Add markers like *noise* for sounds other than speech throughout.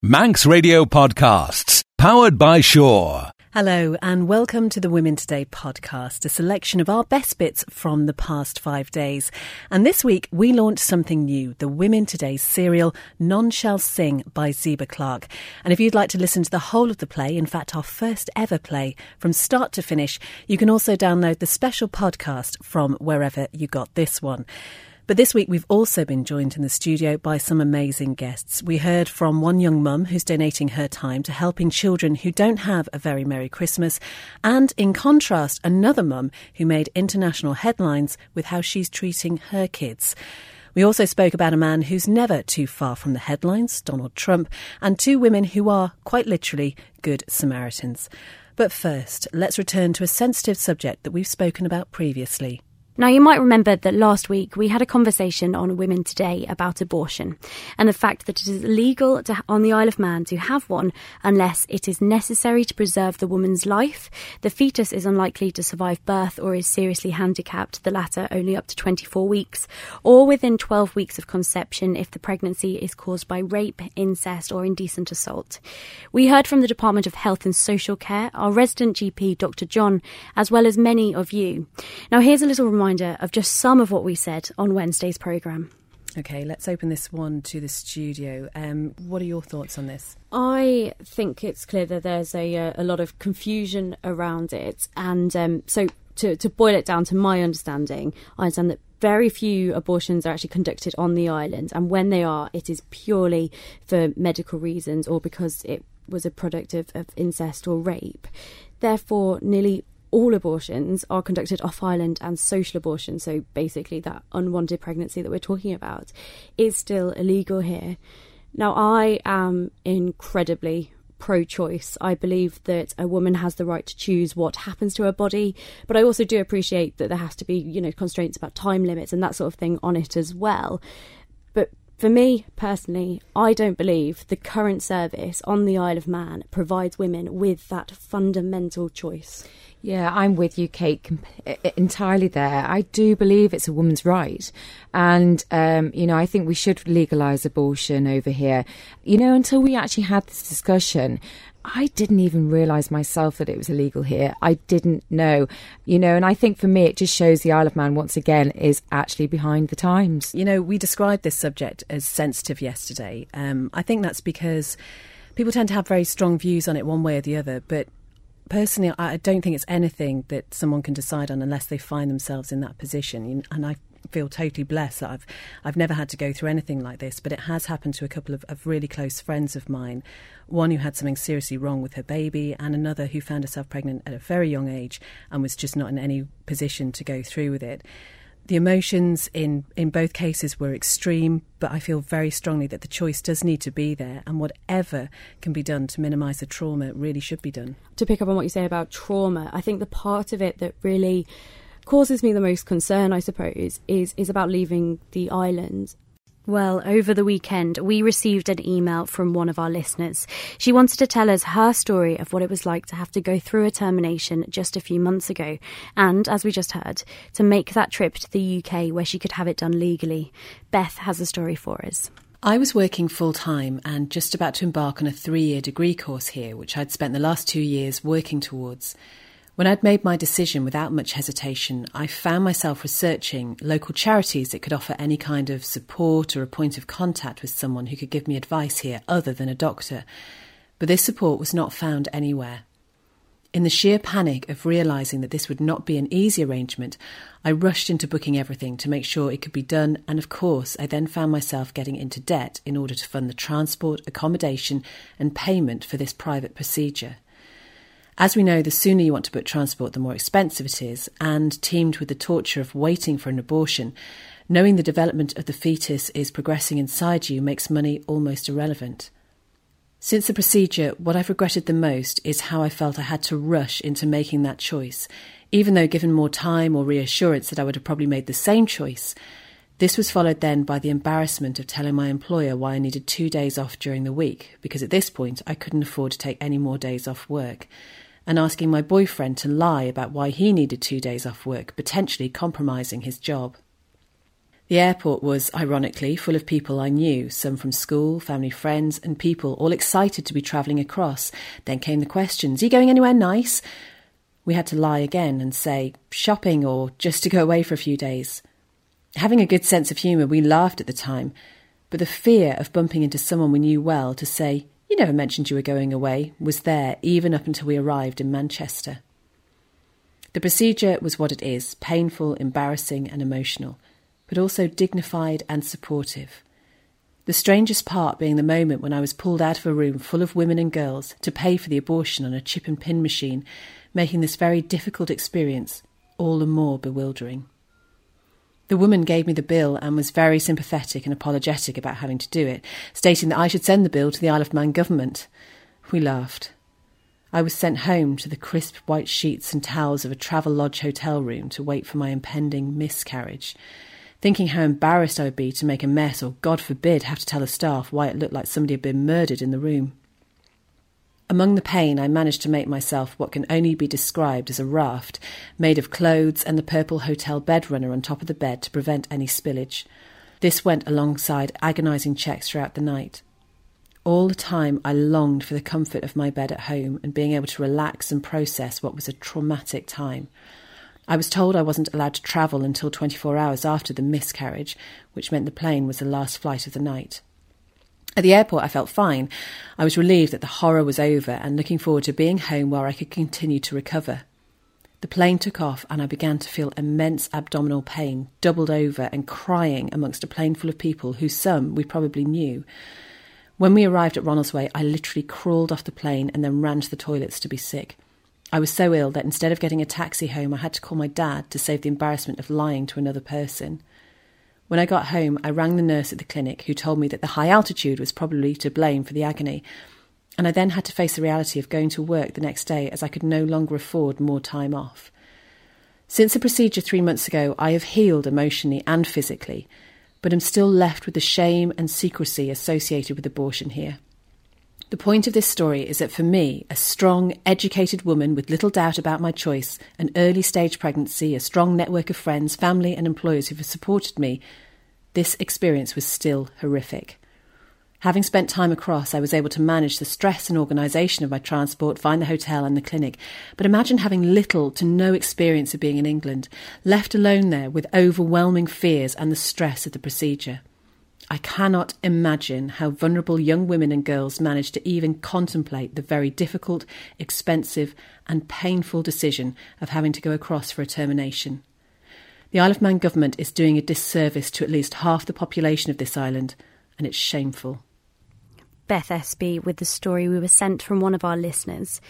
Manx Radio Podcasts, powered by Shore. Hello, and welcome to the Women Today podcast, a selection of our best bits from the past five days. And this week, we launched something new the Women Today serial, None Shall Sing by Zeba Clark. And if you'd like to listen to the whole of the play, in fact, our first ever play, from start to finish, you can also download the special podcast from wherever you got this one. But this week we've also been joined in the studio by some amazing guests. We heard from one young mum who's donating her time to helping children who don't have a very Merry Christmas, and in contrast, another mum who made international headlines with how she's treating her kids. We also spoke about a man who's never too far from the headlines, Donald Trump, and two women who are, quite literally, good Samaritans. But first, let's return to a sensitive subject that we've spoken about previously. Now, you might remember that last week we had a conversation on Women Today about abortion and the fact that it is illegal to, on the Isle of Man to have one unless it is necessary to preserve the woman's life, the fetus is unlikely to survive birth or is seriously handicapped, the latter only up to 24 weeks, or within 12 weeks of conception if the pregnancy is caused by rape, incest, or indecent assault. We heard from the Department of Health and Social Care, our resident GP, Dr. John, as well as many of you. Now, here's a little reminder reminder of just some of what we said on Wednesday's programme. Okay, let's open this one to the studio. Um, what are your thoughts on this? I think it's clear that there's a, uh, a lot of confusion around it. And um, so, to, to boil it down to my understanding, I understand that very few abortions are actually conducted on the island. And when they are, it is purely for medical reasons or because it was a product of, of incest or rape. Therefore, nearly all abortions are conducted off island and social abortion, so basically that unwanted pregnancy that we're talking about, is still illegal here. Now, I am incredibly pro choice. I believe that a woman has the right to choose what happens to her body, but I also do appreciate that there has to be, you know, constraints about time limits and that sort of thing on it as well. But for me personally, I don't believe the current service on the Isle of Man provides women with that fundamental choice. Yeah, I'm with you, Kate, entirely there. I do believe it's a woman's right. And, um, you know, I think we should legalise abortion over here. You know, until we actually had this discussion, I didn't even realise myself that it was illegal here. I didn't know, you know, and I think for me it just shows the Isle of Man once again is actually behind the times. You know, we described this subject as sensitive yesterday. Um, I think that's because people tend to have very strong views on it one way or the other, but personally, I don't think it's anything that someone can decide on unless they find themselves in that position. And I feel totally blessed that I've I've never had to go through anything like this, but it has happened to a couple of, of really close friends of mine. One who had something seriously wrong with her baby, and another who found herself pregnant at a very young age and was just not in any position to go through with it. The emotions in, in both cases were extreme, but I feel very strongly that the choice does need to be there, and whatever can be done to minimise the trauma really should be done. To pick up on what you say about trauma, I think the part of it that really causes me the most concern, I suppose, is is about leaving the island well, over the weekend, we received an email from one of our listeners. She wanted to tell us her story of what it was like to have to go through a termination just a few months ago, and, as we just heard, to make that trip to the UK where she could have it done legally. Beth has a story for us. I was working full time and just about to embark on a three year degree course here, which I'd spent the last two years working towards. When I'd made my decision without much hesitation, I found myself researching local charities that could offer any kind of support or a point of contact with someone who could give me advice here other than a doctor. But this support was not found anywhere. In the sheer panic of realising that this would not be an easy arrangement, I rushed into booking everything to make sure it could be done, and of course, I then found myself getting into debt in order to fund the transport, accommodation, and payment for this private procedure. As we know, the sooner you want to book transport, the more expensive it is, and teamed with the torture of waiting for an abortion, knowing the development of the fetus is progressing inside you makes money almost irrelevant. Since the procedure, what I've regretted the most is how I felt I had to rush into making that choice, even though given more time or reassurance that I would have probably made the same choice. This was followed then by the embarrassment of telling my employer why I needed two days off during the week, because at this point I couldn't afford to take any more days off work and asking my boyfriend to lie about why he needed two days off work, potentially compromising his job. The airport was, ironically, full of people I knew, some from school, family, friends, and people all excited to be travelling across. Then came the questions Are you going anywhere nice? We had to lie again and say shopping or just to go away for a few days. Having a good sense of humour, we laughed at the time, but the fear of bumping into someone we knew well to say, You never mentioned you were going away, was there even up until we arrived in Manchester. The procedure was what it is painful, embarrassing, and emotional, but also dignified and supportive. The strangest part being the moment when I was pulled out of a room full of women and girls to pay for the abortion on a chip and pin machine, making this very difficult experience all the more bewildering. The woman gave me the bill and was very sympathetic and apologetic about having to do it, stating that I should send the bill to the Isle of Man government. We laughed. I was sent home to the crisp white sheets and towels of a travel lodge hotel room to wait for my impending miscarriage, thinking how embarrassed I would be to make a mess or, God forbid, have to tell the staff why it looked like somebody had been murdered in the room. Among the pain, I managed to make myself what can only be described as a raft, made of clothes and the purple hotel bed runner on top of the bed to prevent any spillage. This went alongside agonising checks throughout the night. All the time, I longed for the comfort of my bed at home and being able to relax and process what was a traumatic time. I was told I wasn't allowed to travel until 24 hours after the miscarriage, which meant the plane was the last flight of the night. At the airport, I felt fine. I was relieved that the horror was over and looking forward to being home where I could continue to recover. The plane took off and I began to feel immense abdominal pain, doubled over and crying amongst a plane full of people who some we probably knew. When we arrived at Ronaldsway, I literally crawled off the plane and then ran to the toilets to be sick. I was so ill that instead of getting a taxi home, I had to call my dad to save the embarrassment of lying to another person. When I got home, I rang the nurse at the clinic, who told me that the high altitude was probably to blame for the agony. And I then had to face the reality of going to work the next day as I could no longer afford more time off. Since the procedure three months ago, I have healed emotionally and physically, but am still left with the shame and secrecy associated with abortion here. The point of this story is that for me, a strong, educated woman with little doubt about my choice, an early stage pregnancy, a strong network of friends, family, and employers who have supported me, this experience was still horrific. Having spent time across, I was able to manage the stress and organisation of my transport, find the hotel and the clinic. But imagine having little to no experience of being in England, left alone there with overwhelming fears and the stress of the procedure. I cannot imagine how vulnerable young women and girls manage to even contemplate the very difficult, expensive, and painful decision of having to go across for a termination. The Isle of Man government is doing a disservice to at least half the population of this island, and it's shameful. Beth Espy with the story we were sent from one of our listeners.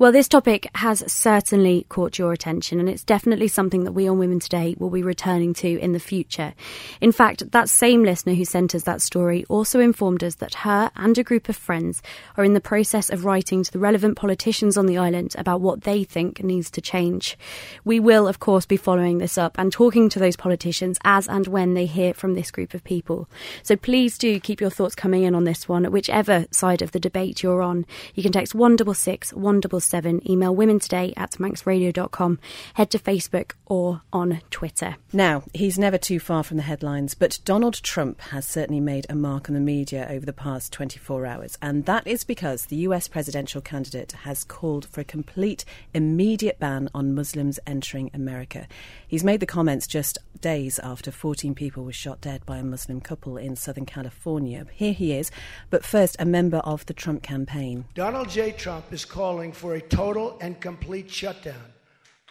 Well, this topic has certainly caught your attention, and it's definitely something that we on Women Today will be returning to in the future. In fact, that same listener who sent us that story also informed us that her and a group of friends are in the process of writing to the relevant politicians on the island about what they think needs to change. We will, of course, be following this up and talking to those politicians as and when they hear from this group of people. So please do keep your thoughts coming in on this one, whichever side of the debate you're on. You can text 166 166 7, email women today at manxradio.com, head to Facebook or on Twitter. Now, he's never too far from the headlines, but Donald Trump has certainly made a mark on the media over the past 24 hours, and that is because the US presidential candidate has called for a complete, immediate ban on Muslims entering America. He's made the comments just days after 14 people were shot dead by a Muslim couple in Southern California. Here he is, but first, a member of the Trump campaign. Donald J. Trump is calling for a total and complete shutdown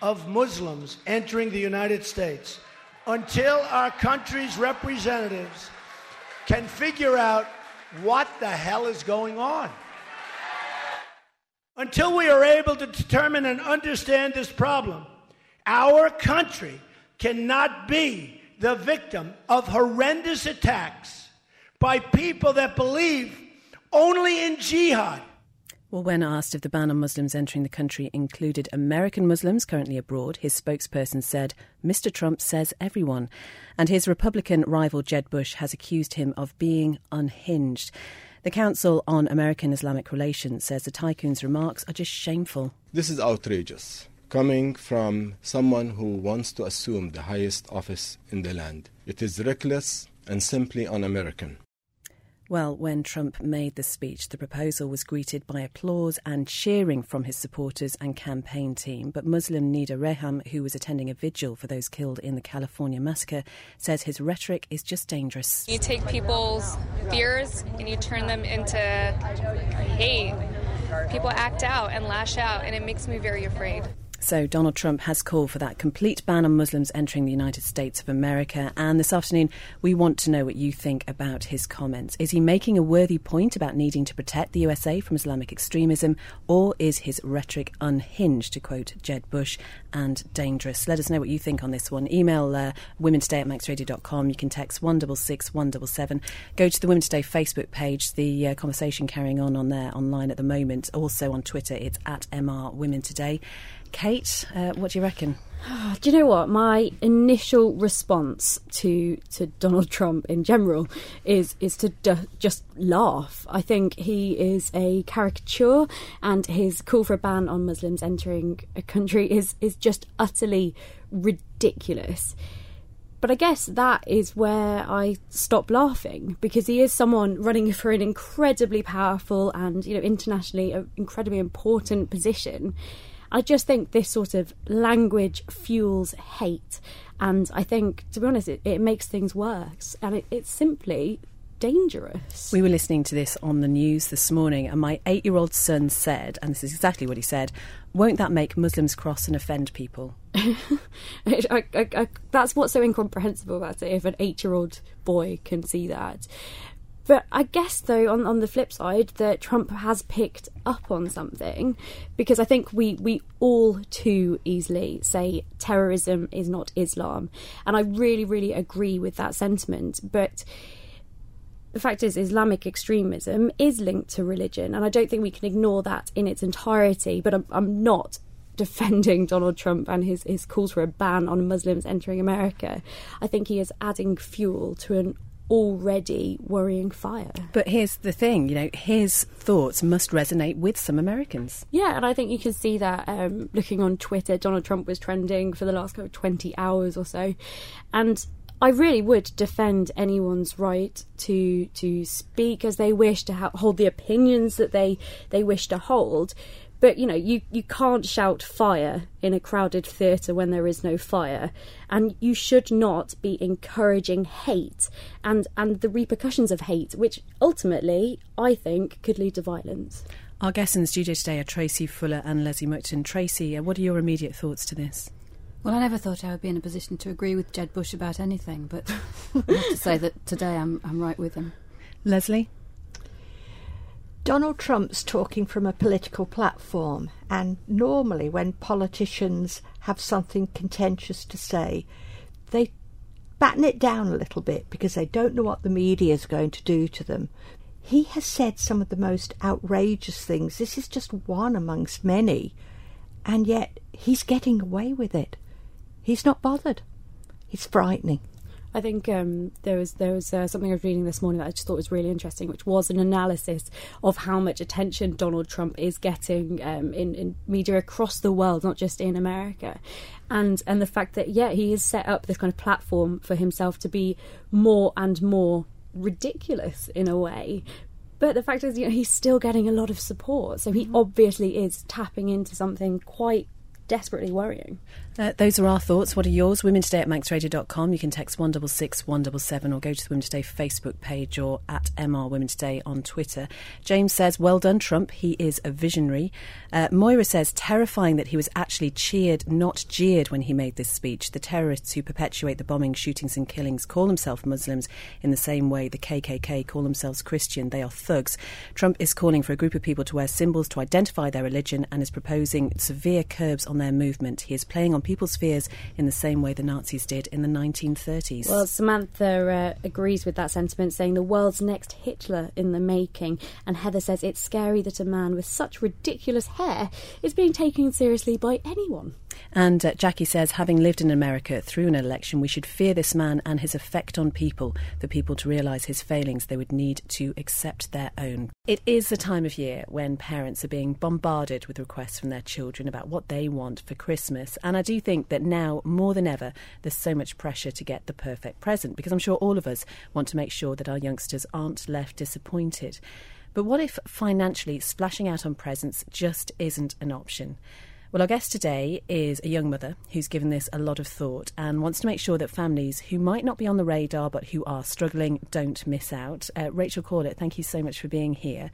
of Muslims entering the United States until our country's representatives can figure out what the hell is going on. Until we are able to determine and understand this problem, our country cannot be the victim of horrendous attacks by people that believe only in jihad. Well, when asked if the ban on Muslims entering the country included American Muslims currently abroad, his spokesperson said, Mr. Trump says everyone. And his Republican rival Jeb Bush has accused him of being unhinged. The Council on American Islamic Relations says the tycoon's remarks are just shameful. This is outrageous. coming from someone who wants to assume the highest office in the land. It is reckless and simply un American. Well, when Trump made the speech, the proposal was greeted by applause and cheering from his supporters and campaign team. But Muslim Nida Reham, who was attending a vigil for those killed in the California massacre, says his rhetoric is just dangerous. You take people's fears and you turn them into hate. People act out and lash out, and it makes me very afraid. So, Donald Trump has called for that complete ban on Muslims entering the United States of America. And this afternoon, we want to know what you think about his comments. Is he making a worthy point about needing to protect the USA from Islamic extremism, or is his rhetoric unhinged, to quote Jeb Bush, and dangerous? Let us know what you think on this one. Email uh, women today at manxradio.com. You can text 166 177. Go to the Women Today Facebook page. The uh, conversation carrying on on there online at the moment. Also on Twitter, it's at MR Women Today. Kate, uh, what do you reckon? Do you know what my initial response to to Donald *laughs* Trump in general is is to d- just laugh. I think he is a caricature, and his call for a ban on Muslims entering a country is is just utterly ridiculous. But I guess that is where I stop laughing because he is someone running *laughs* for an incredibly powerful and you know internationally incredibly important position I just think this sort of language fuels hate. And I think, to be honest, it, it makes things worse. And it, it's simply dangerous. We were listening to this on the news this morning, and my eight year old son said, and this is exactly what he said won't that make Muslims cross and offend people? *laughs* I, I, I, that's what's so incomprehensible about it if an eight year old boy can see that. But I guess, though, on, on the flip side, that Trump has picked up on something because I think we, we all too easily say terrorism is not Islam. And I really, really agree with that sentiment. But the fact is, Islamic extremism is linked to religion, and I don't think we can ignore that in its entirety. But I'm, I'm not *laughs* defending Donald Trump and his, his calls for a ban on Muslims entering America. I think he is adding fuel to an already worrying fire. But here's the thing, you know, his thoughts must resonate with some Americans. Yeah, and I think you can see that um, looking on Twitter. Donald Trump was trending for the last kind of 20 hours or so. And I really would defend anyone's right to to speak as they wish, to ha- hold the opinions that they, they wish to hold. But you know, you, you can't shout fire in a crowded theatre when there is no fire, and you should not be encouraging hate and and the repercussions of hate, which ultimately I think could lead to violence. Our guests in the studio today are Tracy Fuller and Leslie Moulton. Tracy, uh, what are your immediate thoughts to this? Well, I never thought I would be in a position to agree with Jeb Bush about anything, but *laughs* I have to say that today I'm I'm right with him. Leslie. Donald Trump's talking from a political platform, and normally when politicians have something contentious to say, they batten it down a little bit because they don't know what the media is going to do to them. He has said some of the most outrageous things. This is just one amongst many, and yet he's getting away with it. He's not bothered. It's frightening. I think um, there was there was uh, something I was reading this morning that I just thought was really interesting, which was an analysis of how much attention Donald Trump is getting um, in, in media across the world, not just in America, and and the fact that yeah he has set up this kind of platform for himself to be more and more ridiculous in a way. But the fact is, you know, he's still getting a lot of support, so he mm-hmm. obviously is tapping into something quite desperately worrying. Uh, those are our thoughts. What are yours? Women Today at manxradio.com. You can text 166 177 or go to the Women Today Facebook page or at MR Women Today on Twitter. James says, Well done, Trump. He is a visionary. Uh, Moira says, Terrifying that he was actually cheered, not jeered, when he made this speech. The terrorists who perpetuate the bombings, shootings, and killings call themselves Muslims in the same way the KKK call themselves Christian. They are thugs. Trump is calling for a group of people to wear symbols to identify their religion and is proposing severe curbs on their movement. He is playing on people's fears in the same way the Nazis did in the 1930s. Well, Samantha uh, agrees with that sentiment, saying the world's next Hitler in the making. And Heather says it's scary that a man with such ridiculous hair is being taken seriously by anyone. And uh, Jackie says, having lived in America through an election, we should fear this man and his effect on people. For people to realise his failings, they would need to accept their own. It is the time of year when parents are being bombarded with requests from their children about what they want for Christmas. And I do think that now, more than ever, there's so much pressure to get the perfect present because I'm sure all of us want to make sure that our youngsters aren't left disappointed. But what if financially splashing out on presents just isn't an option? Well, our guest today is a young mother who's given this a lot of thought and wants to make sure that families who might not be on the radar but who are struggling don't miss out. Uh, Rachel Corlett, thank you so much for being here.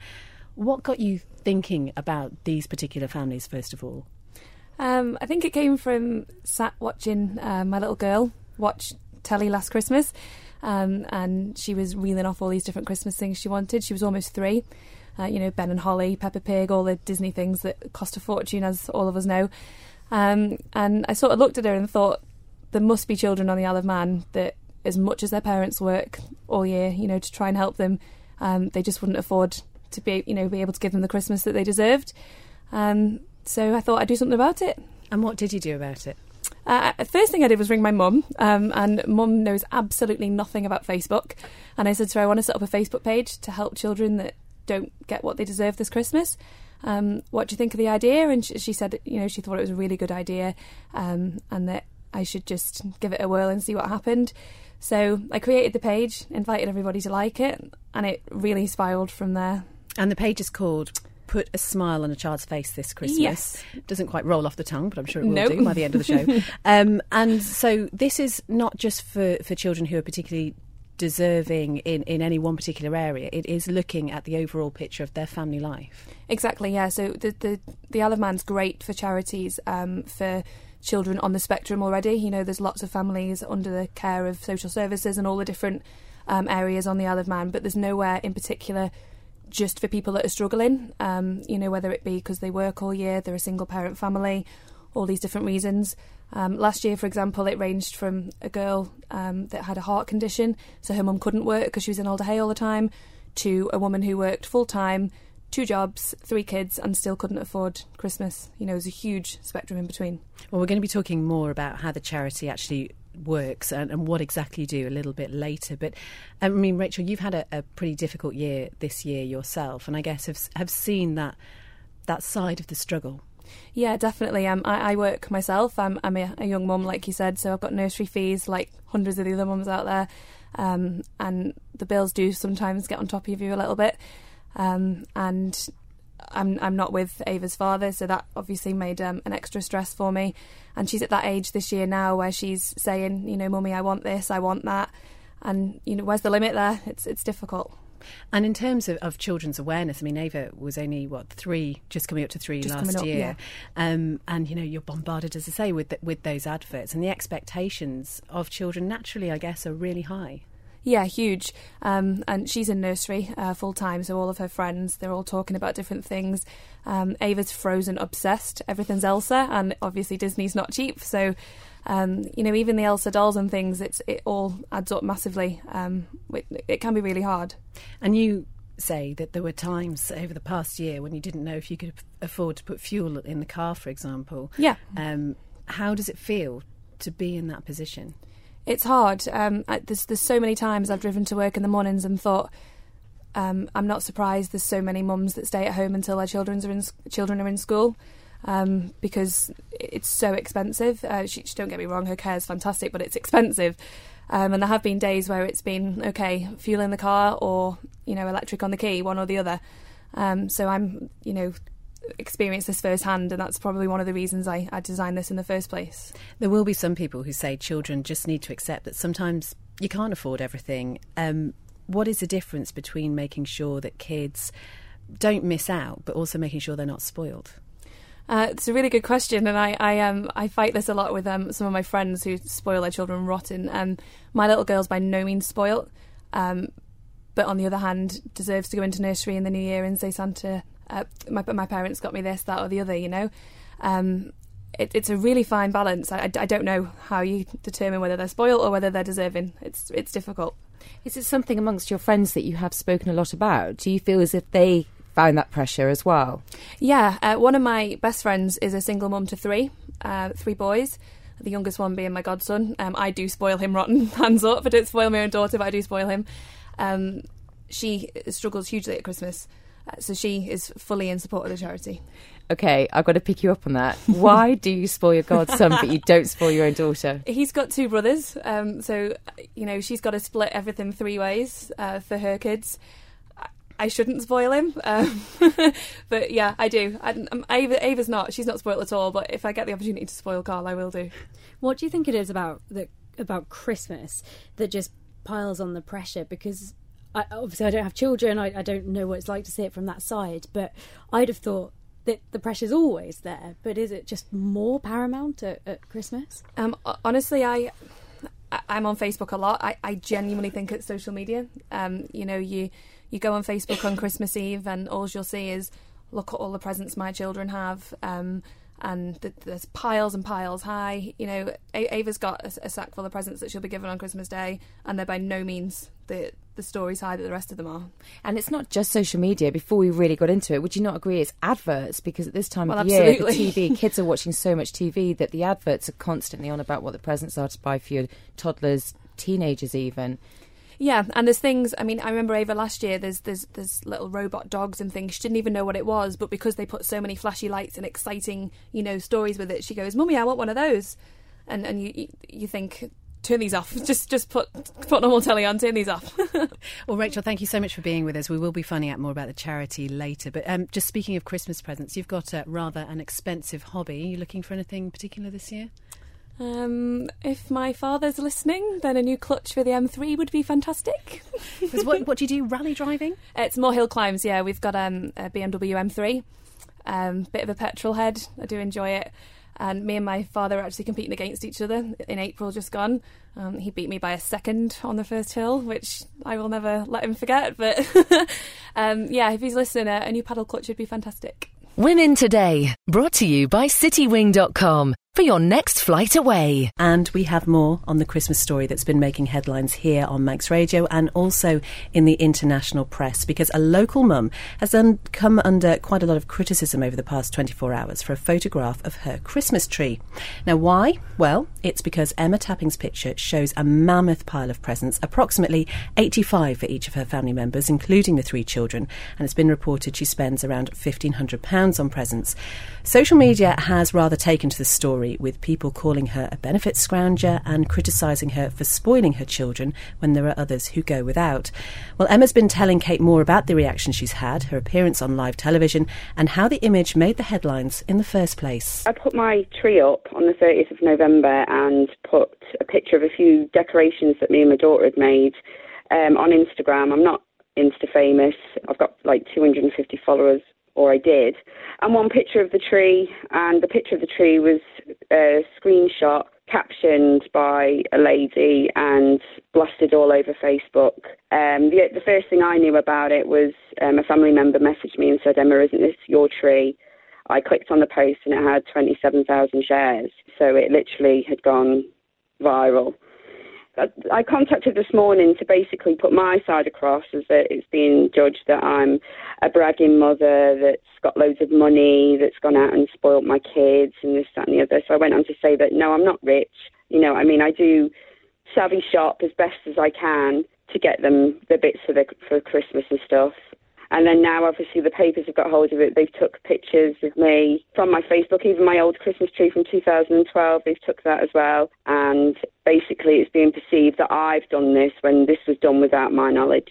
What got you thinking about these particular families, first of all? Um, I think it came from sat watching uh, my little girl watch telly last Christmas, um, and she was reeling off all these different Christmas things she wanted. She was almost three uh, you know, Ben and Holly, Peppa Pig, all the Disney things that cost a fortune, as all of us know. Um, and I sort of looked at her and thought, there must be children on the Isle of Man that, as much as their parents work all year, you know, to try and help them, um, they just wouldn't afford to be, you know, be able to give them the Christmas that they deserved. Um, so I thought I'd do something about it. And what did you do about it? Uh, first thing I did was ring my mum, um, and mum knows absolutely nothing about Facebook. And I said to her, I want to set up a Facebook page to help children that don't get what they deserve this Christmas. Um, what do you think of the idea? And she, she, said, you know, she thought it was a really good idea, um, and that I should just give it a whirl and see what happened. So I created the page, invited everybody to like it, and it really spiraled from there. And the page is called put a smile on a child's face this Christmas. Yes. Doesn't quite roll off the tongue, but I'm sure it will nope. do by the end of the show. *laughs* um, and so this is not just for, for children who are particularly deserving in, in any one particular area. It is looking at the overall picture of their family life. Exactly, yeah. So the the, the Isle of Man's great for charities um, for children on the spectrum already. You know, there's lots of families under the care of social services and all the different um, areas on the Isle of Man, but there's nowhere in particular just for people that are struggling. Um, you know, whether it be because they work all year, they're a single parent family, all these different reasons. Um, last year, for example, it ranged from a girl um, that had a heart condition, so her mum couldn't work because she was in Alder Hey all the time, to a woman who worked full time, two jobs, three kids, and still couldn't afford Christmas. You know, there's a huge spectrum in between. Well, we're going to be talking more about how the charity actually works and, and what exactly you do a little bit later. But I mean, Rachel, you've had a, a pretty difficult year this year yourself, and I guess have have seen that that side of the struggle. Yeah, definitely. Um, I, I work myself. I'm, I'm a, a young mum, like you said, so I've got nursery fees like hundreds of the other mums out there. Um, and the bills do sometimes get on top of you a little bit. Um, and I'm I'm not with Ava's father, so that obviously made um, an extra stress for me. And she's at that age this year now where she's saying, you know, mummy, I want this, I want that, and you know, where's the limit there? It's it's difficult. And in terms of, of children's awareness, I mean, Ava was only what three, just coming up to three just last up, year, yeah. um, and you know you're bombarded, as I say, with the, with those adverts, and the expectations of children naturally, I guess, are really high. Yeah, huge. Um, and she's in nursery uh, full time, so all of her friends, they're all talking about different things. Um, Ava's Frozen obsessed. Everything's Elsa, and obviously Disney's not cheap, so um, you know even the Elsa dolls and things, it's it all adds up massively. Um, it, it can be really hard. And you say that there were times over the past year when you didn't know if you could afford to put fuel in the car, for example. Yeah. Um, how does it feel to be in that position? It's hard. Um, I, there's there's so many times I've driven to work in the mornings and thought, um, I'm not surprised there's so many mums that stay at home until their children are in children are in school. Um, because it's so expensive. Uh, she, don't get me wrong, her care is fantastic, but it's expensive. Um, and there have been days where it's been okay, fuel in the car or you know electric on the key, one or the other. Um, so I'm you know experienced this firsthand, and that's probably one of the reasons I, I designed this in the first place. There will be some people who say children just need to accept that sometimes you can't afford everything. Um, what is the difference between making sure that kids don't miss out, but also making sure they're not spoiled? Uh, it's a really good question, and I I, um, I fight this a lot with um, some of my friends who spoil their children rotten. And my little girl's by no means spoilt, um, but on the other hand, deserves to go into nursery in the new year and say Santa, uh, my my parents got me this, that, or the other. You know, um, it, it's a really fine balance. I, I don't know how you determine whether they're spoiled or whether they're deserving. It's it's difficult. Is it something amongst your friends that you have spoken a lot about? Do you feel as if they found that pressure as well. Yeah, uh, one of my best friends is a single mum to three, uh, three boys. The youngest one being my godson. Um, I do spoil him rotten, *laughs* hands up. I don't spoil my own daughter, but I do spoil him. Um, she struggles hugely at Christmas, uh, so she is fully in support of the charity. Okay, I've got to pick you up on that. *laughs* Why do you spoil your godson, but you don't spoil your own daughter? He's got two brothers, um, so you know she's got to split everything three ways uh, for her kids. I shouldn't spoil him, um, *laughs* but yeah, I do. I, um, Ava, Ava's not; she's not spoiled at all. But if I get the opportunity to spoil Carl, I will do. What do you think it is about the about Christmas that just piles on the pressure? Because I, obviously, I don't have children. I, I don't know what it's like to see it from that side. But I'd have thought that the pressure's always there. But is it just more paramount at, at Christmas? Um, honestly, I I'm on Facebook a lot. I, I genuinely think it's social media. Um, you know, you you go on Facebook on Christmas Eve, and all you'll see is look at all the presents my children have. Um, and th- there's piles and piles high. You know, a- Ava's got a, a, sack full of presents that she'll be given on Christmas Day, and they're by no means the the stories high that the rest of them are. And it's not just social media. Before we really got into it, would you not agree? It's adverts because at this time well, of absolutely. year, the TV *laughs* kids are watching so much TV that the adverts are constantly on about what the presents are to buy for your toddlers, teenagers, even. Yeah, and there's things. I mean, I remember Ava last year. There's there's there's little robot dogs and things. She didn't even know what it was, but because they put so many flashy lights and exciting, you know, stories with it, she goes, "Mummy, I want one of those." And and you you think turn these off. *laughs* Just just put put normal telly on. Turn these off. *laughs* well, Rachel, thank you so much for being with us. We will be finding out more about the charity later. But um, just speaking of Christmas presents, you've got a, rather an expensive hobby. Are you looking for anything particular this year? Um, if my father's listening, then a new clutch for the M3 would be fantastic. what, what do you do? Rally driving? *laughs* It's more hill climbs. Yeah, we've got um, a BMW M3. Um, bit of a petrol head. I do enjoy it. And me and my father are actually competing against each other in April just gone. Um, he beat me by a second on the first hill, which I will never let him forget. But *laughs* um, yeah, if he's listening, a, a new paddle clutch would be fantastic. Women Today, brought to you by CityWing.com for your next flight away. And we have more on the Christmas story that's been making headlines here on Manx Radio and also in the international press because a local mum has un- come under quite a lot of criticism over the past 24 hours for a photograph of her Christmas tree. Now, why? Well, it's because Emma Tapping's picture shows a mammoth pile of presents, approximately 85 for each of her family members, including the three children, and it's been reported she spends around £1,500 on presents. Social media has rather taken to the story with people calling her a benefit scrounger and criticising her for spoiling her children when there are others who go without. Well, Emma's been telling Kate more about the reaction she's had, her appearance on live television, and how the image made the headlines in the first place. I put my tree up on the 30th of November and put a picture of a few decorations that me and my daughter had made um, on Instagram. I'm not Insta famous. I've got like 250 followers or I did, and one picture of the tree, and the picture of the tree was a screenshot captioned by a lady and blasted all over Facebook. Um, the, the first thing I knew about it was um, a family member messaged me and said, Emma, isn't this your tree? I clicked on the post and it had 27,000 shares, so it literally had gone viral. I contacted this morning to basically put my side across as that it's being judged that I'm a bragging mother that's got loads of money, that's gone out and spoilt my kids and this, that and the other. So I went on to say that no, I'm not rich. You know, I mean, I do savvy shop as best as I can to get them the bits for the for Christmas and stuff. And then now, obviously, the papers have got hold of it. They've took pictures of me from my Facebook, even my old Christmas tree from 2012. They've took that as well. And basically, it's being perceived that I've done this when this was done without my knowledge.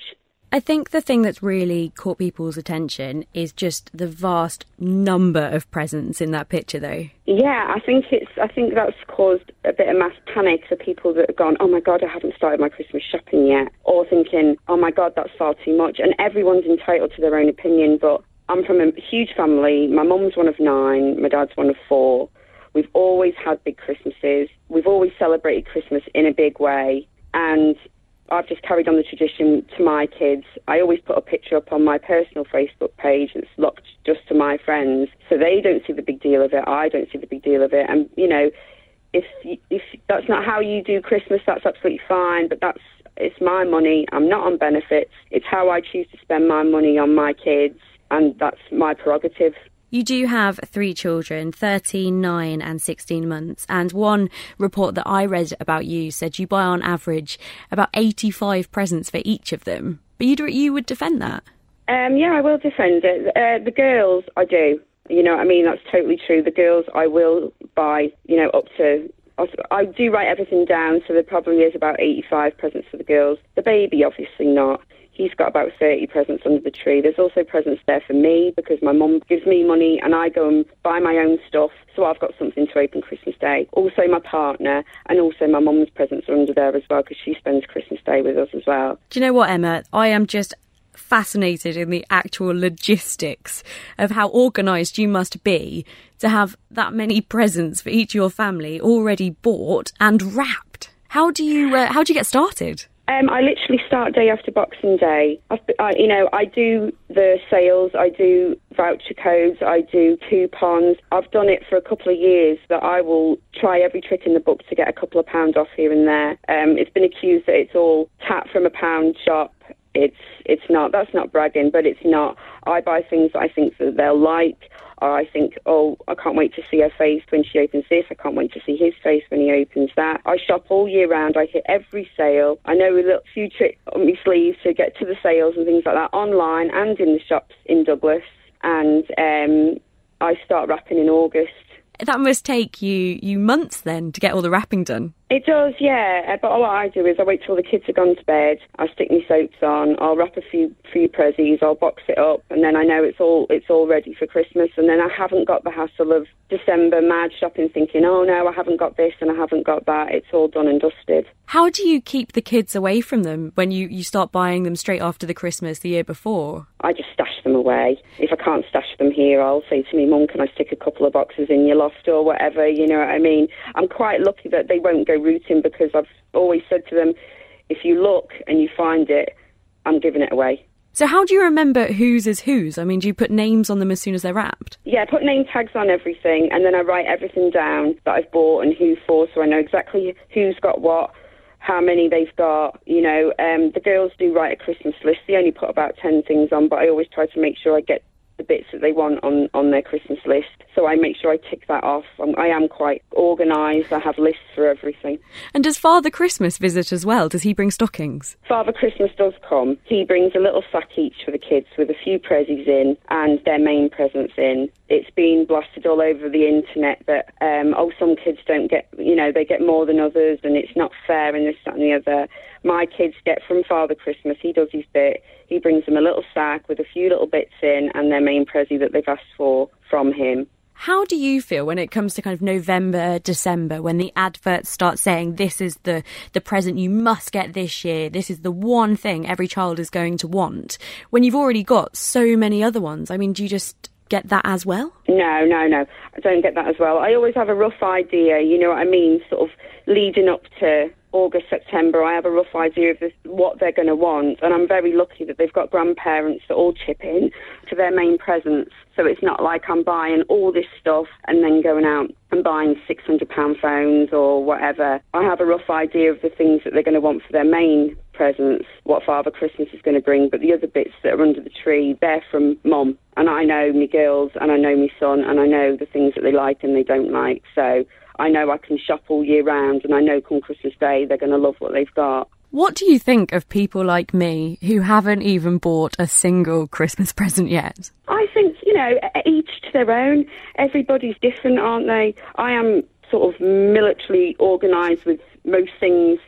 I think the thing that's really caught people's attention is just the vast number of presents in that picture, though. Yeah, I think it's. I think that's caused a bit of mass panic for people that have gone, "Oh my God, I haven't started my Christmas shopping yet," or thinking, "Oh my God, that's far too much." And everyone's entitled to their own opinion, but I'm from a huge family. My mum's one of nine. My dad's one of four. We've always had big Christmases. We've always celebrated Christmas in a big way, and I've just carried on the tradition to my kids. I always put a picture up on my personal Facebook page that's locked just to my friends, so they don't see the big deal of it. I don't see the big deal of it, and you know, if if that's not how you do Christmas, that's absolutely fine. But that's it's my money. I'm not on benefits. It's how I choose to spend my money on my kids and that's my prerogative. You do have three children, 13, 9, and 16 months. And one report that I read about you said you buy on average about 85 presents for each of them. But you, you would defend that? Um, yeah, I will defend it. Uh, the girls, I do. You know, what I mean, that's totally true. The girls, I will buy, you know, up to. I do write everything down, so there probably is about 85 presents for the girls. The baby, obviously not. He's got about 30 presents under the tree. There's also presents there for me because my mum gives me money and I go and buy my own stuff. So I've got something to open Christmas Day. Also my partner and also my mum's presents are under there as well because she spends Christmas Day with us as well. Do you know what, Emma? I am just fascinated in the actual logistics of how organised you must be to have that many presents for each of your family already bought and wrapped. How do you uh, how do you get started? Um, I literally start day after Boxing Day. I, you know, I do the sales, I do voucher codes, I do coupons. I've done it for a couple of years that I will try every trick in the book to get a couple of pounds off here and there. Um, it's been accused that it's all tap from a pound shop. It's it's not. That's not bragging, but it's not. I buy things I think that they'll like I think, oh, I can't wait to see her face when she opens this. I can't wait to see his face when he opens that. I shop all year round. I hit every sale. I know a little few tricks on my sleeves to get to the sales and things like that online and in the shops in Douglas. And um, I start wrapping in August. That must take you you months then to get all the wrapping done. It does, yeah. Uh, but what I do is I wait till the kids are gone to bed. I stick my soaps on. I'll wrap a few few prezzies. I'll box it up, and then I know it's all it's all ready for Christmas. And then I haven't got the hassle of December mad shopping, thinking, oh no, I haven't got this and I haven't got that. It's all done and dusted. How do you keep the kids away from them when you you start buying them straight after the Christmas the year before? I just stash them away. If I can't stash them here, I'll say to me, Mum, can I stick a couple of boxes in your loft or whatever? You know what I mean? I'm quite lucky that they won't go rooting because I've always said to them, if you look and you find it, I'm giving it away. So how do you remember whose is whose? I mean, do you put names on them as soon as they're wrapped? Yeah, I put name tags on everything, and then I write everything down that I've bought and who for, so I know exactly who's got what, how many they've got. You know, um, the girls do write a Christmas list. They only put about ten things on, but I always try to make sure I get the bits that they want on, on their Christmas list. So I make sure I tick that off. I'm, I am quite organised. I have lists for everything. And does Father Christmas visit as well? Does he bring stockings? Father Christmas does come. He brings a little sack each for the kids with a few prezzies in and their main presents in. It's been blasted all over the internet that, um, oh, some kids don't get, you know, they get more than others and it's not fair and this, that and the other. My kids get from Father Christmas. He does his bit. He brings them a little sack with a few little bits in and their main prezzy that they've asked for from him. How do you feel when it comes to kind of November, December, when the adverts start saying this is the, the present you must get this year, this is the one thing every child is going to want, when you've already got so many other ones? I mean, do you just get that as well? No, no, no. I don't get that as well. I always have a rough idea, you know what I mean, sort of leading up to August, September, I have a rough idea of this, what they're going to want. And I'm very lucky that they've got grandparents that all chip in to their main presents. So it's not like I'm buying all this stuff and then going out and buying £600 phones or whatever. I have a rough idea of the things that they're going to want for their main presents, what Father Christmas is going to bring. But the other bits that are under the tree, they're from Mum. And I know my girls and I know my son and I know the things that they like and they don't like. So I know I can shop all year round, and I know come Christmas Day they're going to love what they've got. What do you think of people like me who haven't even bought a single Christmas *laughs* present yet? I think, you know, each to their own. Everybody's different, aren't they? I am sort of militarily organised with most things,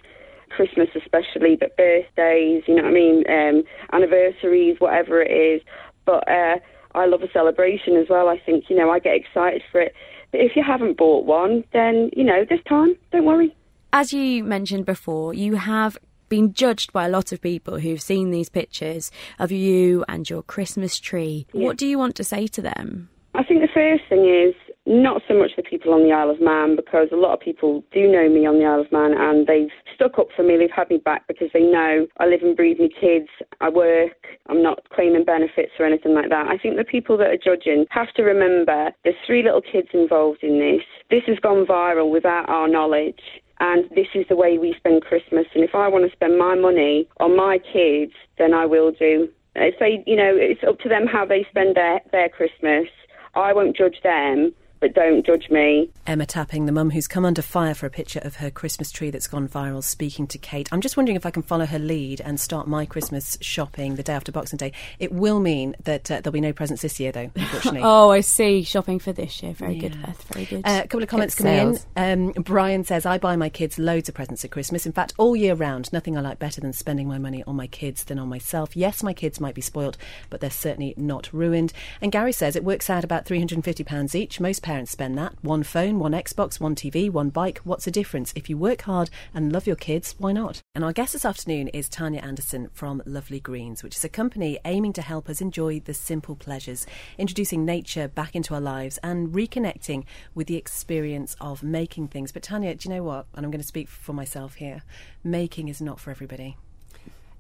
Christmas especially, but birthdays, you know what I mean, um, anniversaries, whatever it is. But uh, I love a celebration as well. I think, you know, I get excited for it. But if you haven't bought one, then, you know, this time. Don't worry. As you mentioned before, you have been judged by a lot of people who've seen these pictures of you and your Christmas tree. Yeah. What do you want to say to them? I think the first thing is not so much the people on the Isle of Man because a lot of people do know me on the Isle of Man and they've stuck up for me. They've had me back because they know I live and breathe my kids. I work. I'm not claiming benefits or anything like that. I think the people that are judging have to remember there's three little kids involved in this. This has gone viral without our knowledge and this is the way we spend Christmas. And if I want to spend my money on my kids, then I will do Uh, say, you know, it's up to them how they spend their, their Christmas. I won't judge them but don't judge me. Emma Tapping, the mum who's come under fire for a picture of her Christmas tree that's gone viral, speaking to Kate. I'm just wondering if I can follow her lead and start my Christmas shopping the day after Boxing Day. It will mean that uh, there'll be no presents this year, though, unfortunately. *laughs* oh, I see. Shopping for this year. Very yeah. good, Beth. Very good. Uh, a couple of comments coming in. Um, Brian says, I buy my kids loads of presents at Christmas. In fact, all year round, nothing I like better than spending my money on my kids than on myself. Yes, my kids might be spoilt, but they're certainly not ruined. And Gary says it works out about £350 each. Most parents spend that one phone, one Xbox, one TV, one bike. What's the difference? If you work hard and love your kids, why not? And our guest this afternoon is Tanya Anderson from Lovely Greens, which is a company aiming to help us enjoy the simple pleasures, introducing nature back into our lives and reconnecting with the experience of making things. But Tanya, do you know what? And I'm going to speak for myself here. Making is not for everybody.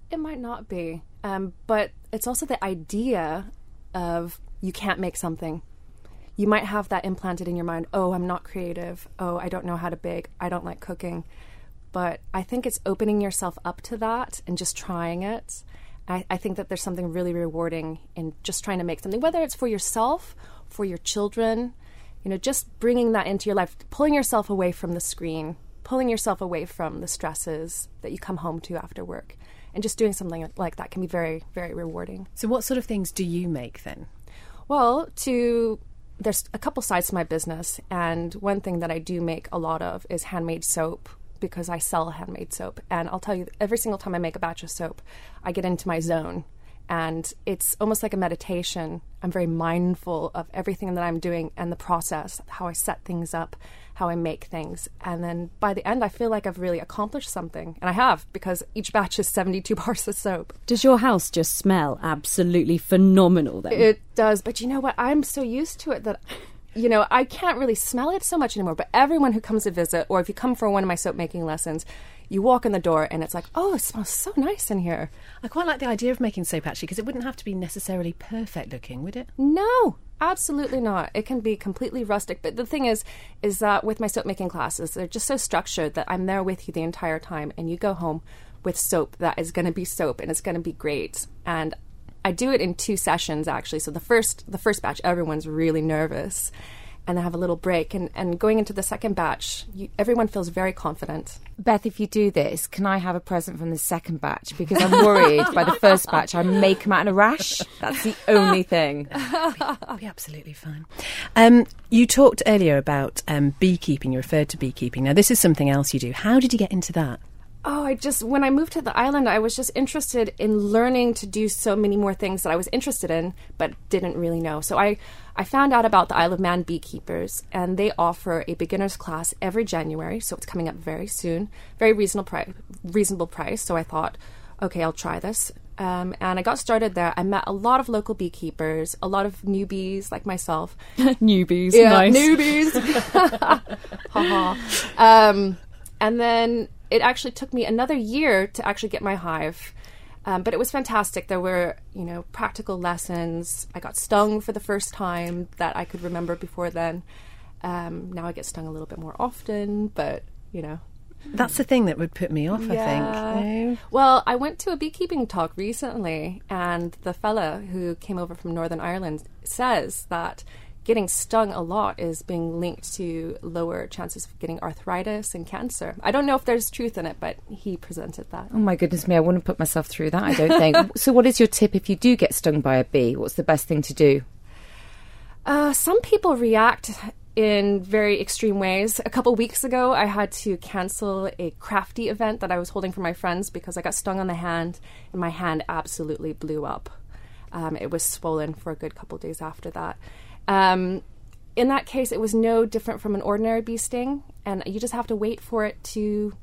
It might not be, um, but it's also the idea of you can't make something you might have that implanted in your mind oh, I'm not creative. Oh, I don't know how to bake. I don't like cooking. But I think it's opening yourself up to that and just trying it. I, I think that there's something really rewarding in just trying to make something, whether it's for yourself, for your children, you know, just bringing that into your life, pulling yourself away from the screen, pulling yourself away from the stresses that you come home to after work. And just doing something like that can be very, very rewarding. So, what sort of things do you make then? Well, to there's a couple sides to my business, and one thing that I do make a lot of is handmade soap because I sell handmade soap. And I'll tell you, every single time I make a batch of soap, I get into my zone and it's almost like a meditation. I'm very mindful of everything that I'm doing and the process, how I set things up, how I make things. And then by the end, I feel like I've really accomplished something. And I have, because each batch is 72 *laughs* bars of soap. Does your house just smell absolutely phenomenal then? It does. But you know what? I'm so used to it that you know, I can't really smell it so much anymore. But everyone who comes to visit, or if you come for one of my soap making lessons, you walk in the door and it's like, oh, it smells so nice in here. I quite like the idea of making soap actually, because it wouldn't have to be necessarily perfect looking, would it? No, absolutely not. It can be completely rustic. But the thing is, is that with my soap making classes, they're just so structured that I'm there with you the entire time, and you go home with soap that is going to be soap and it's going to be great. And I do it in two sessions actually. So the first the first batch, everyone's really nervous, and I have a little break. And, and going into the second batch, you, everyone feels very confident. Beth, if you do this, can I have a present from the second batch? Because I'm worried by the first batch I may come out in a rash. That's the only thing. It'll be absolutely fine. Um, you talked earlier about um, beekeeping. You referred to beekeeping. Now, this is something else you do. How did you get into that? Oh, I just, when I moved to the island, I was just interested in learning to do so many more things that I was interested in, but didn't really know. So I, I found out about the Isle of Man beekeepers, and they offer a beginner's class every January. So it's coming up very soon, very reasonable, pri- reasonable price. So I thought, okay, I'll try this. Um, and I got started there. I met a lot of local beekeepers, a lot of newbies like myself. *laughs* newbies, yeah, nice. newbies. *laughs* ha. um, and then it actually took me another year to actually get my hive. Um, but it was fantastic. There were, you know, practical lessons. I got stung for the first time that I could remember before then. Um, now I get stung a little bit more often, but you know. That's the thing that would put me off, yeah. I think. Well, I went to a beekeeping talk recently, and the fella who came over from Northern Ireland says that getting stung a lot is being linked to lower chances of getting arthritis and cancer. I don't know if there's truth in it, but he presented that. Oh my goodness me, I wouldn't put myself through that, I don't think. *laughs* so, what is your tip if you do get stung by a bee? What's the best thing to do? Uh, some people react in very extreme ways. A couple weeks ago, I had to cancel a crafty event that I was holding for my friends because I got stung on the hand, and my hand absolutely blew up. Um, it was swollen for a good couple days after that. Um, in that case, it was no different from an ordinary bee sting, and you just have to wait for it to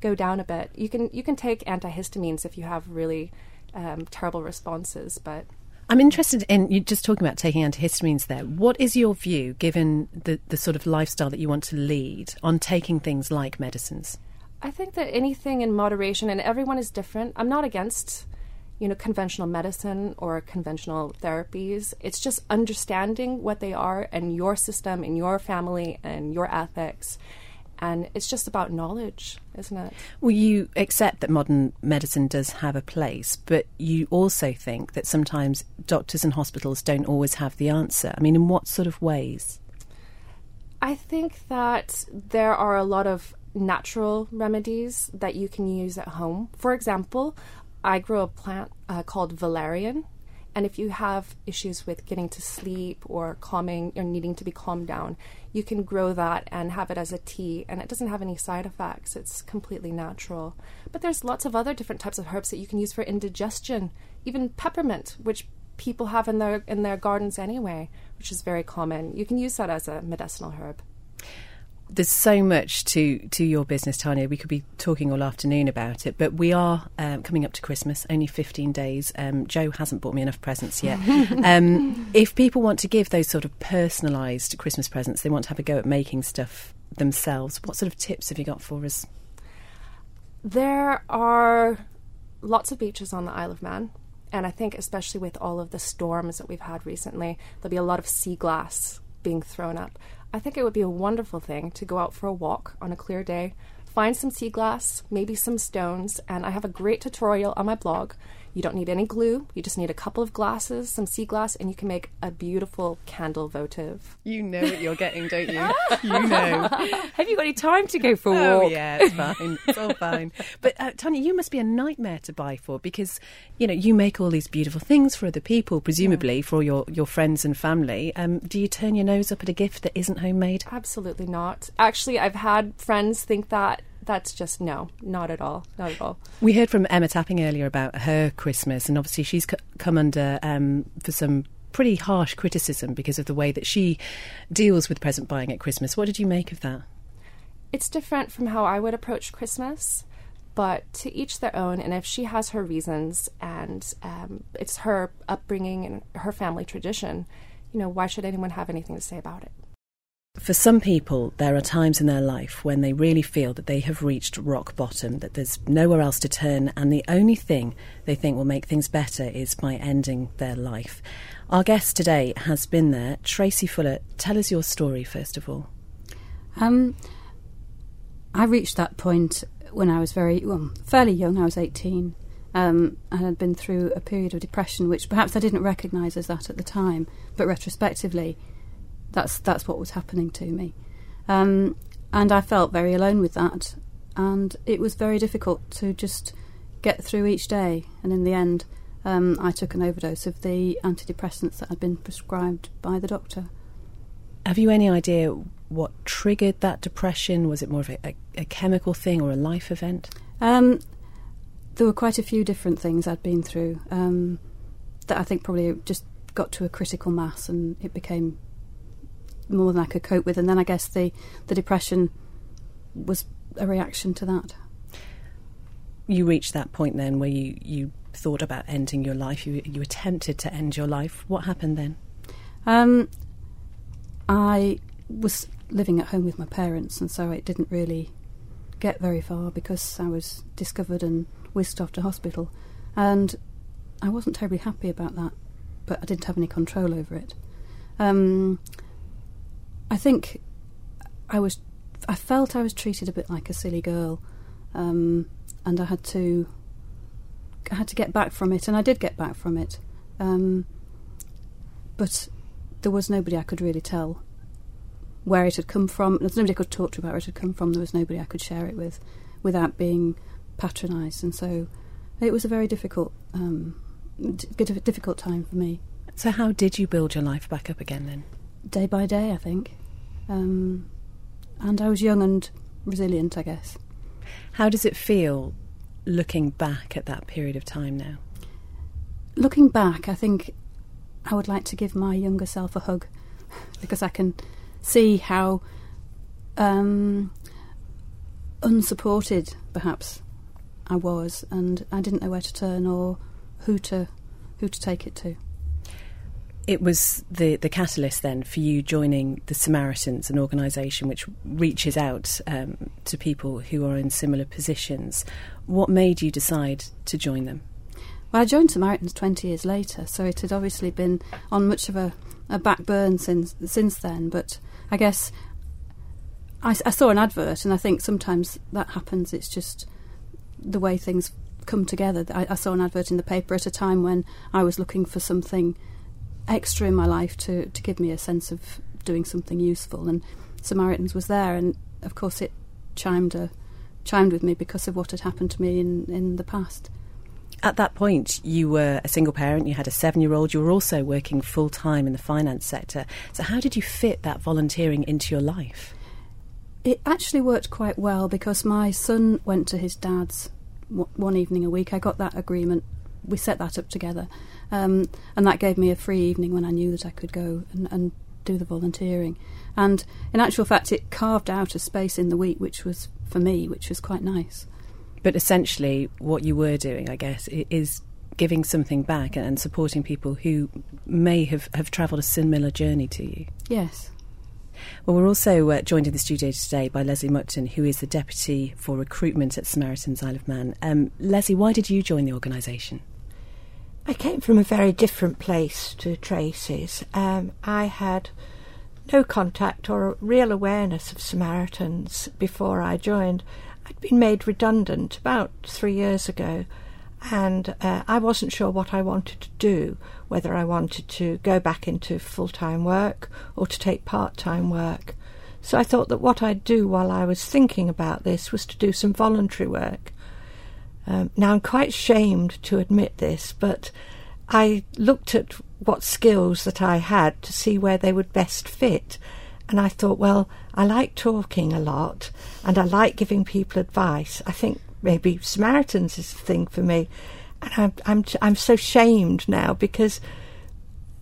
go down a bit. You can you can take antihistamines if you have really um, terrible responses, but. I'm interested in you just talking about taking antihistamines there. What is your view, given the, the sort of lifestyle that you want to lead, on taking things like medicines? I think that anything in moderation, and everyone is different. I'm not against you know, conventional medicine or conventional therapies. It's just understanding what they are and your system and your family and your ethics And it's just about knowledge, isn't it? Well, you accept that modern medicine does have a place, but you also think that sometimes doctors and hospitals don't always have the answer. I mean, in what sort of ways? I think that there are a lot of natural remedies that you can use at home. For example, I grow a plant uh, called valerian, and if you have issues with getting to sleep or calming or needing to be calmed down, you can grow that and have it as a tea, and it doesn't have any side effects. It's completely natural. But there's lots of other different types of herbs that you can use for indigestion, even peppermint, which people have in their in their gardens anyway, which is very common. You can use that as a medicinal herb there's so much to to your business, Tanya. We could be talking all afternoon about it, but we are um, coming up to Christmas. Only 15 days. Um, Joe hasn't bought me enough presents yet. *laughs* um, if people want to give those sort of personalised Christmas presents, they want to have a go at making stuff themselves. What sort of tips have you got for us? There are lots of beaches on the Isle of Man. And I think, especially with all of the storms that we've had recently, there'll be a lot of sea glass being thrown up. I think it would be a wonderful thing to go out for a walk on a clear day, find some sea glass, maybe some stones, and I have a great tutorial on my blog you don't need any glue. You just need a couple of glasses, some sea glass, and you can make a beautiful candle votive. You know what you're getting, don't you? *laughs* you know. Have you got any time to go for a walk? oh, walk? yeah, it's fine. It's all fine. But uh, Tanya, you must be a nightmare to buy for because you know you make all these beautiful things for other people, presumably yeah. for your your friends and family. Um, do you turn your nose up at a gift that isn't homemade? Absolutely not. Actually, I've had friends think that that's just no, not at all, not at all. We heard from Emma Tapping earlier about her Christmas, and obviously she's c- come under um, for some pretty harsh criticism because of the way that she deals with present buying at Christmas. What did you make of that? It's different from how I would approach Christmas, but to each their own. And if she has her reasons and um, it's her upbringing and her family tradition, you know, why should anyone have anything to say about it? For some people, there are times in their life when they really feel that they have reached rock bottom, that there's nowhere else to turn, and the only thing they think will make things better is by ending their life. Our guest today has been there. Tracy Fuller, tell us your story first of all. Um, I reached that point when I was very, well, fairly young. I was 18. Um, I had been through a period of depression, which perhaps I didn't recognise as that at the time, but retrospectively, that's that's what was happening to me, um, and I felt very alone with that, and it was very difficult to just get through each day. And in the end, um, I took an overdose of the antidepressants that had been prescribed by the doctor. Have you any idea what triggered that depression? Was it more of a, a, a chemical thing or a life event? Um, there were quite a few different things I'd been through um, that I think probably just got to a critical mass and it became more than I could cope with, and then I guess the the depression was a reaction to that. You reached that point then where you you thought about ending your life. You you attempted to end your life. What happened then? Um, I was living at home with my parents, and so it didn't really get very far because I was discovered and whisked off to hospital, and I wasn't terribly happy about that, but I didn't have any control over it. Um, I think I was, I felt I was treated a bit like a silly girl, um, and I had to, I had to get back from it, and I did get back from it, um, but there was nobody I could really tell where it had come from. There was nobody I could talk to about where it had come from. There was nobody I could share it with, without being patronised, and so it was a very difficult, um, d- difficult time for me. So, how did you build your life back up again then? Day by day, I think. Um, and I was young and resilient, I guess. How does it feel looking back at that period of time now? Looking back, I think I would like to give my younger self a hug *laughs* because I can see how um, unsupported, perhaps, I was, and I didn't know where to turn or who to who to take it to it was the, the catalyst then for you joining the Samaritans, an organisation which reaches out um, to people who are in similar positions. What made you decide to join them? Well, I joined Samaritans 20 years later, so it had obviously been on much of a, a back burn since, since then. But I guess I, I saw an advert, and I think sometimes that happens. It's just the way things come together. I, I, saw an advert in the paper at a time when I was looking for something extra in my life to, to give me a sense of doing something useful, and Samaritans was there, and of course it chimed a, chimed with me because of what had happened to me in, in the past. At that point, you were a single parent, you had a seven year old, you were also working full time in the finance sector. So, how did you fit that volunteering into your life? It actually worked quite well because my son went to his dad's one evening a week. I got that agreement. We set that up together, um, and that gave me a free evening when I knew that I could go and, and do the volunteering. And in actual fact, it carved out a space in the week, which was for me, which was quite nice. But essentially, what you were doing, I guess, is giving something back and supporting people who may have, have travelled a similar journey to you. Yes. Well, we're also uh, joined in the studio today by Leslie Mukton, who is the Deputy for Recruitment at Samaritans Isle of Man. Um, Leslie, why did you join the organisation? I came from a very different place to Tracy's. Um, I had no contact or real awareness of Samaritans before I joined. I'd been made redundant about three years ago, and uh, I wasn't sure what I wanted to do, whether I wanted to go back into full time work or to take part time work. So I thought that what I'd do while I was thinking about this was to do some voluntary work. Um, now I'm quite shamed to admit this, but I looked at what skills that I had to see where they would best fit. And I thought, well, I like talking a lot and I like giving people advice. I think maybe Samaritans is the thing for me. And I'm, I'm, I'm so shamed now because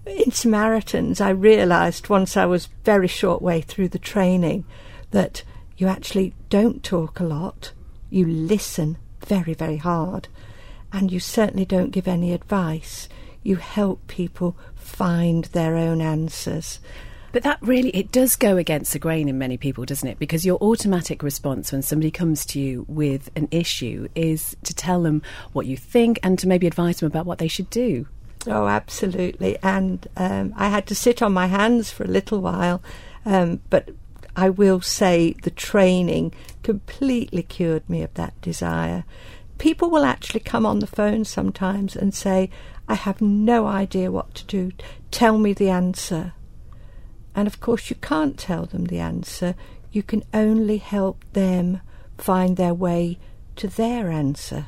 in Samaritans, I realised once I was very short way through the training that you actually don't talk a lot, you listen very, very hard, and you certainly don't give any advice. You help people find their own answers. But that really, it does go against the grain in many people, doesn't it? Because your automatic response when somebody comes to you with an issue is to tell them what you think and to maybe advise them about what they should do. Oh, absolutely. And um, I had to sit on my hands for a little while, um, but I will say the training completely cured me of that desire. People will actually come on the phone sometimes and say, I have no idea what to do. Tell me the answer. And of course, you can't tell them the answer. You can only help them find their way to their answer.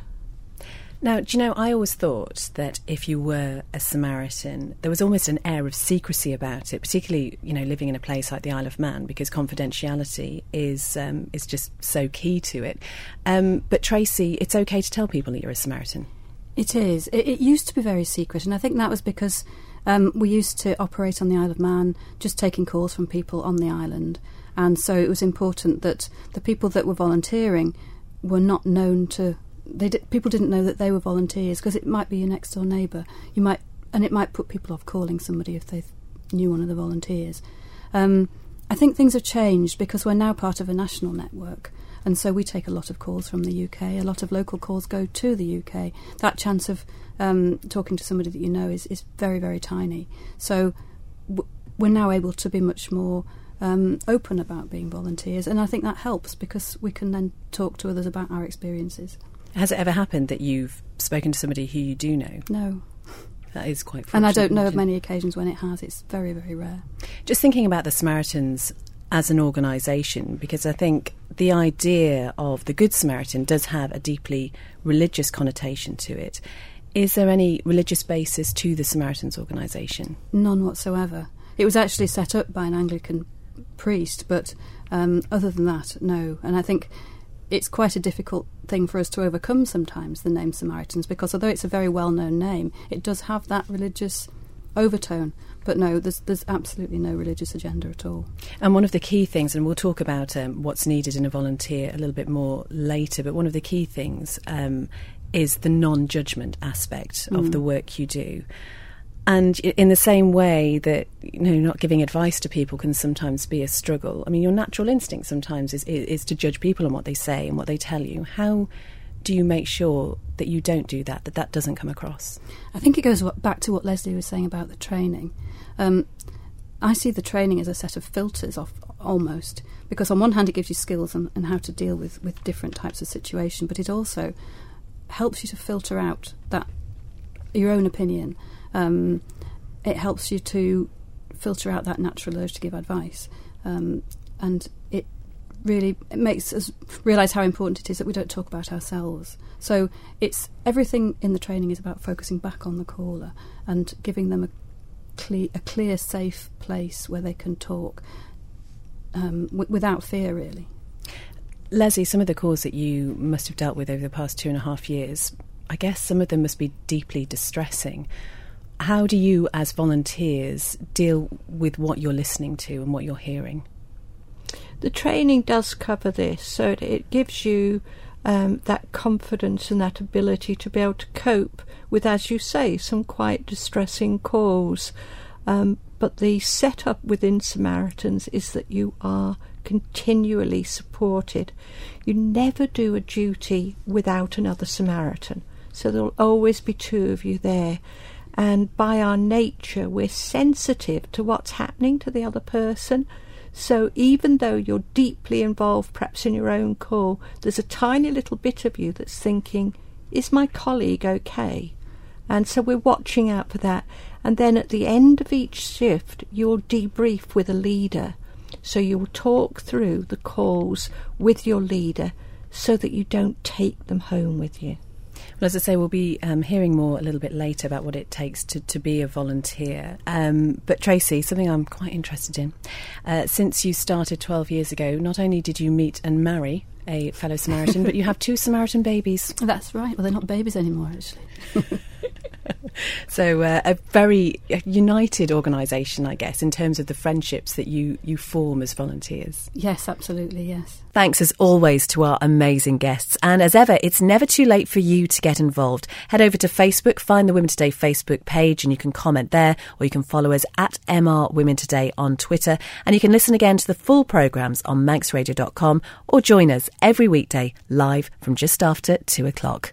Now, do you know, I always thought that if you were a Samaritan, there was almost an air of secrecy about it, particularly, you know, living in a place like the Isle of Man, because confidentiality is um, is just so key to it. Um, but Tracy, it's okay to tell people that you're a Samaritan. It is. It, it used to be very secret, and I think that was because um, we used to operate on the Isle of Man, just taking calls from people on the island, and so it was important that the people that were volunteering were not known to. They people didn't know that they were volunteers because it might be your next door neighbour. You might, and it might put people off calling somebody if they knew one of the volunteers. Um, I think things have changed because we're now part of a national network. And so we take a lot of calls from the UK. A lot of local calls go to the UK. That chance of um, talking to somebody that you know is, is very, very tiny. So w- we're now able to be much more um, open about being volunteers, and I think that helps because we can then talk to others about our experiences. Has it ever happened that you've spoken to somebody who you do know? No. That is quite And I don't know of many occasions when it has. It's very, very rare. Just thinking about the Samaritans as an organisation, because I think the idea of the Good Samaritan does have a deeply religious connotation to it. Is there any religious basis to the Samaritans organisation? None whatsoever. It was actually set up by an Anglican priest, but um, other than that, no. And I think it's quite a difficult thing for us to overcome sometimes, the name Samaritans, because although it's a very well known name, it does have that religious overtone. But no, there's there's absolutely no religious agenda at all. And one of the key things, and we'll talk about um, what's needed in a volunteer a little bit more later, but one of the key things um, is the non judgment aspect mm. of the work you do. And in the same way that you know, not giving advice to people can sometimes be a struggle. I mean, your natural instinct sometimes is, is, is to judge people on what they say and what they tell you. How do you make sure that you don't do that, that that doesn't come across? I think it goes back to what Leslie was saying about the training. Um, I see the training as a set of filters almost because on one hand it gives you skills and, and how to deal with, with different types of situation, but it also helps you to filter out that your own opinion. Um, it helps you to filter out that natural urge to give advice, um, and it really it makes us realise how important it is that we don't talk about ourselves. So it's everything in the training is about focusing back on the caller and giving them a clear, a clear safe place where they can talk um, w- without fear, really. Leslie, some of the calls that you must have dealt with over the past two and a half years, I guess some of them must be deeply distressing. How do you, as volunteers, deal with what you're listening to and what you're hearing? The training does cover this, so it gives you um, that confidence and that ability to be able to cope with, as you say, some quite distressing calls. Um, but the setup within Samaritans is that you are continually supported. You never do a duty without another Samaritan. So there'll always be two of you there. And by our nature, we're sensitive to what's happening to the other person. So even though you're deeply involved, perhaps in your own call, there's a tiny little bit of you that's thinking, is my colleague okay? And so we're watching out for that. And then at the end of each shift, you'll debrief with a leader. So you'll talk through the calls with your leader so that you don't take them home with you. Well, as I say, we'll be um, hearing more a little bit later about what it takes to, to be a volunteer. Um, but Tracy, something I'm quite interested in. Uh, since you started 12 years ago, not only did you meet and marry a fellow Samaritan, *laughs* but you have two Samaritan babies. That's right. Well, they're not babies anymore, actually. *laughs* so uh, a very united organisation, I guess, in terms of the friendships that you, you form as volunteers. Yes, absolutely, yes. Thanks as always to our amazing guests. And as ever, it's never too late for you to get involved. Head over to Facebook, find the Women Today Facebook page, and you can comment there, or you can follow us at MR Women Today on Twitter. And you can listen again to the full programmes on manxradio.com or join us every weekday live from just after two o'clock.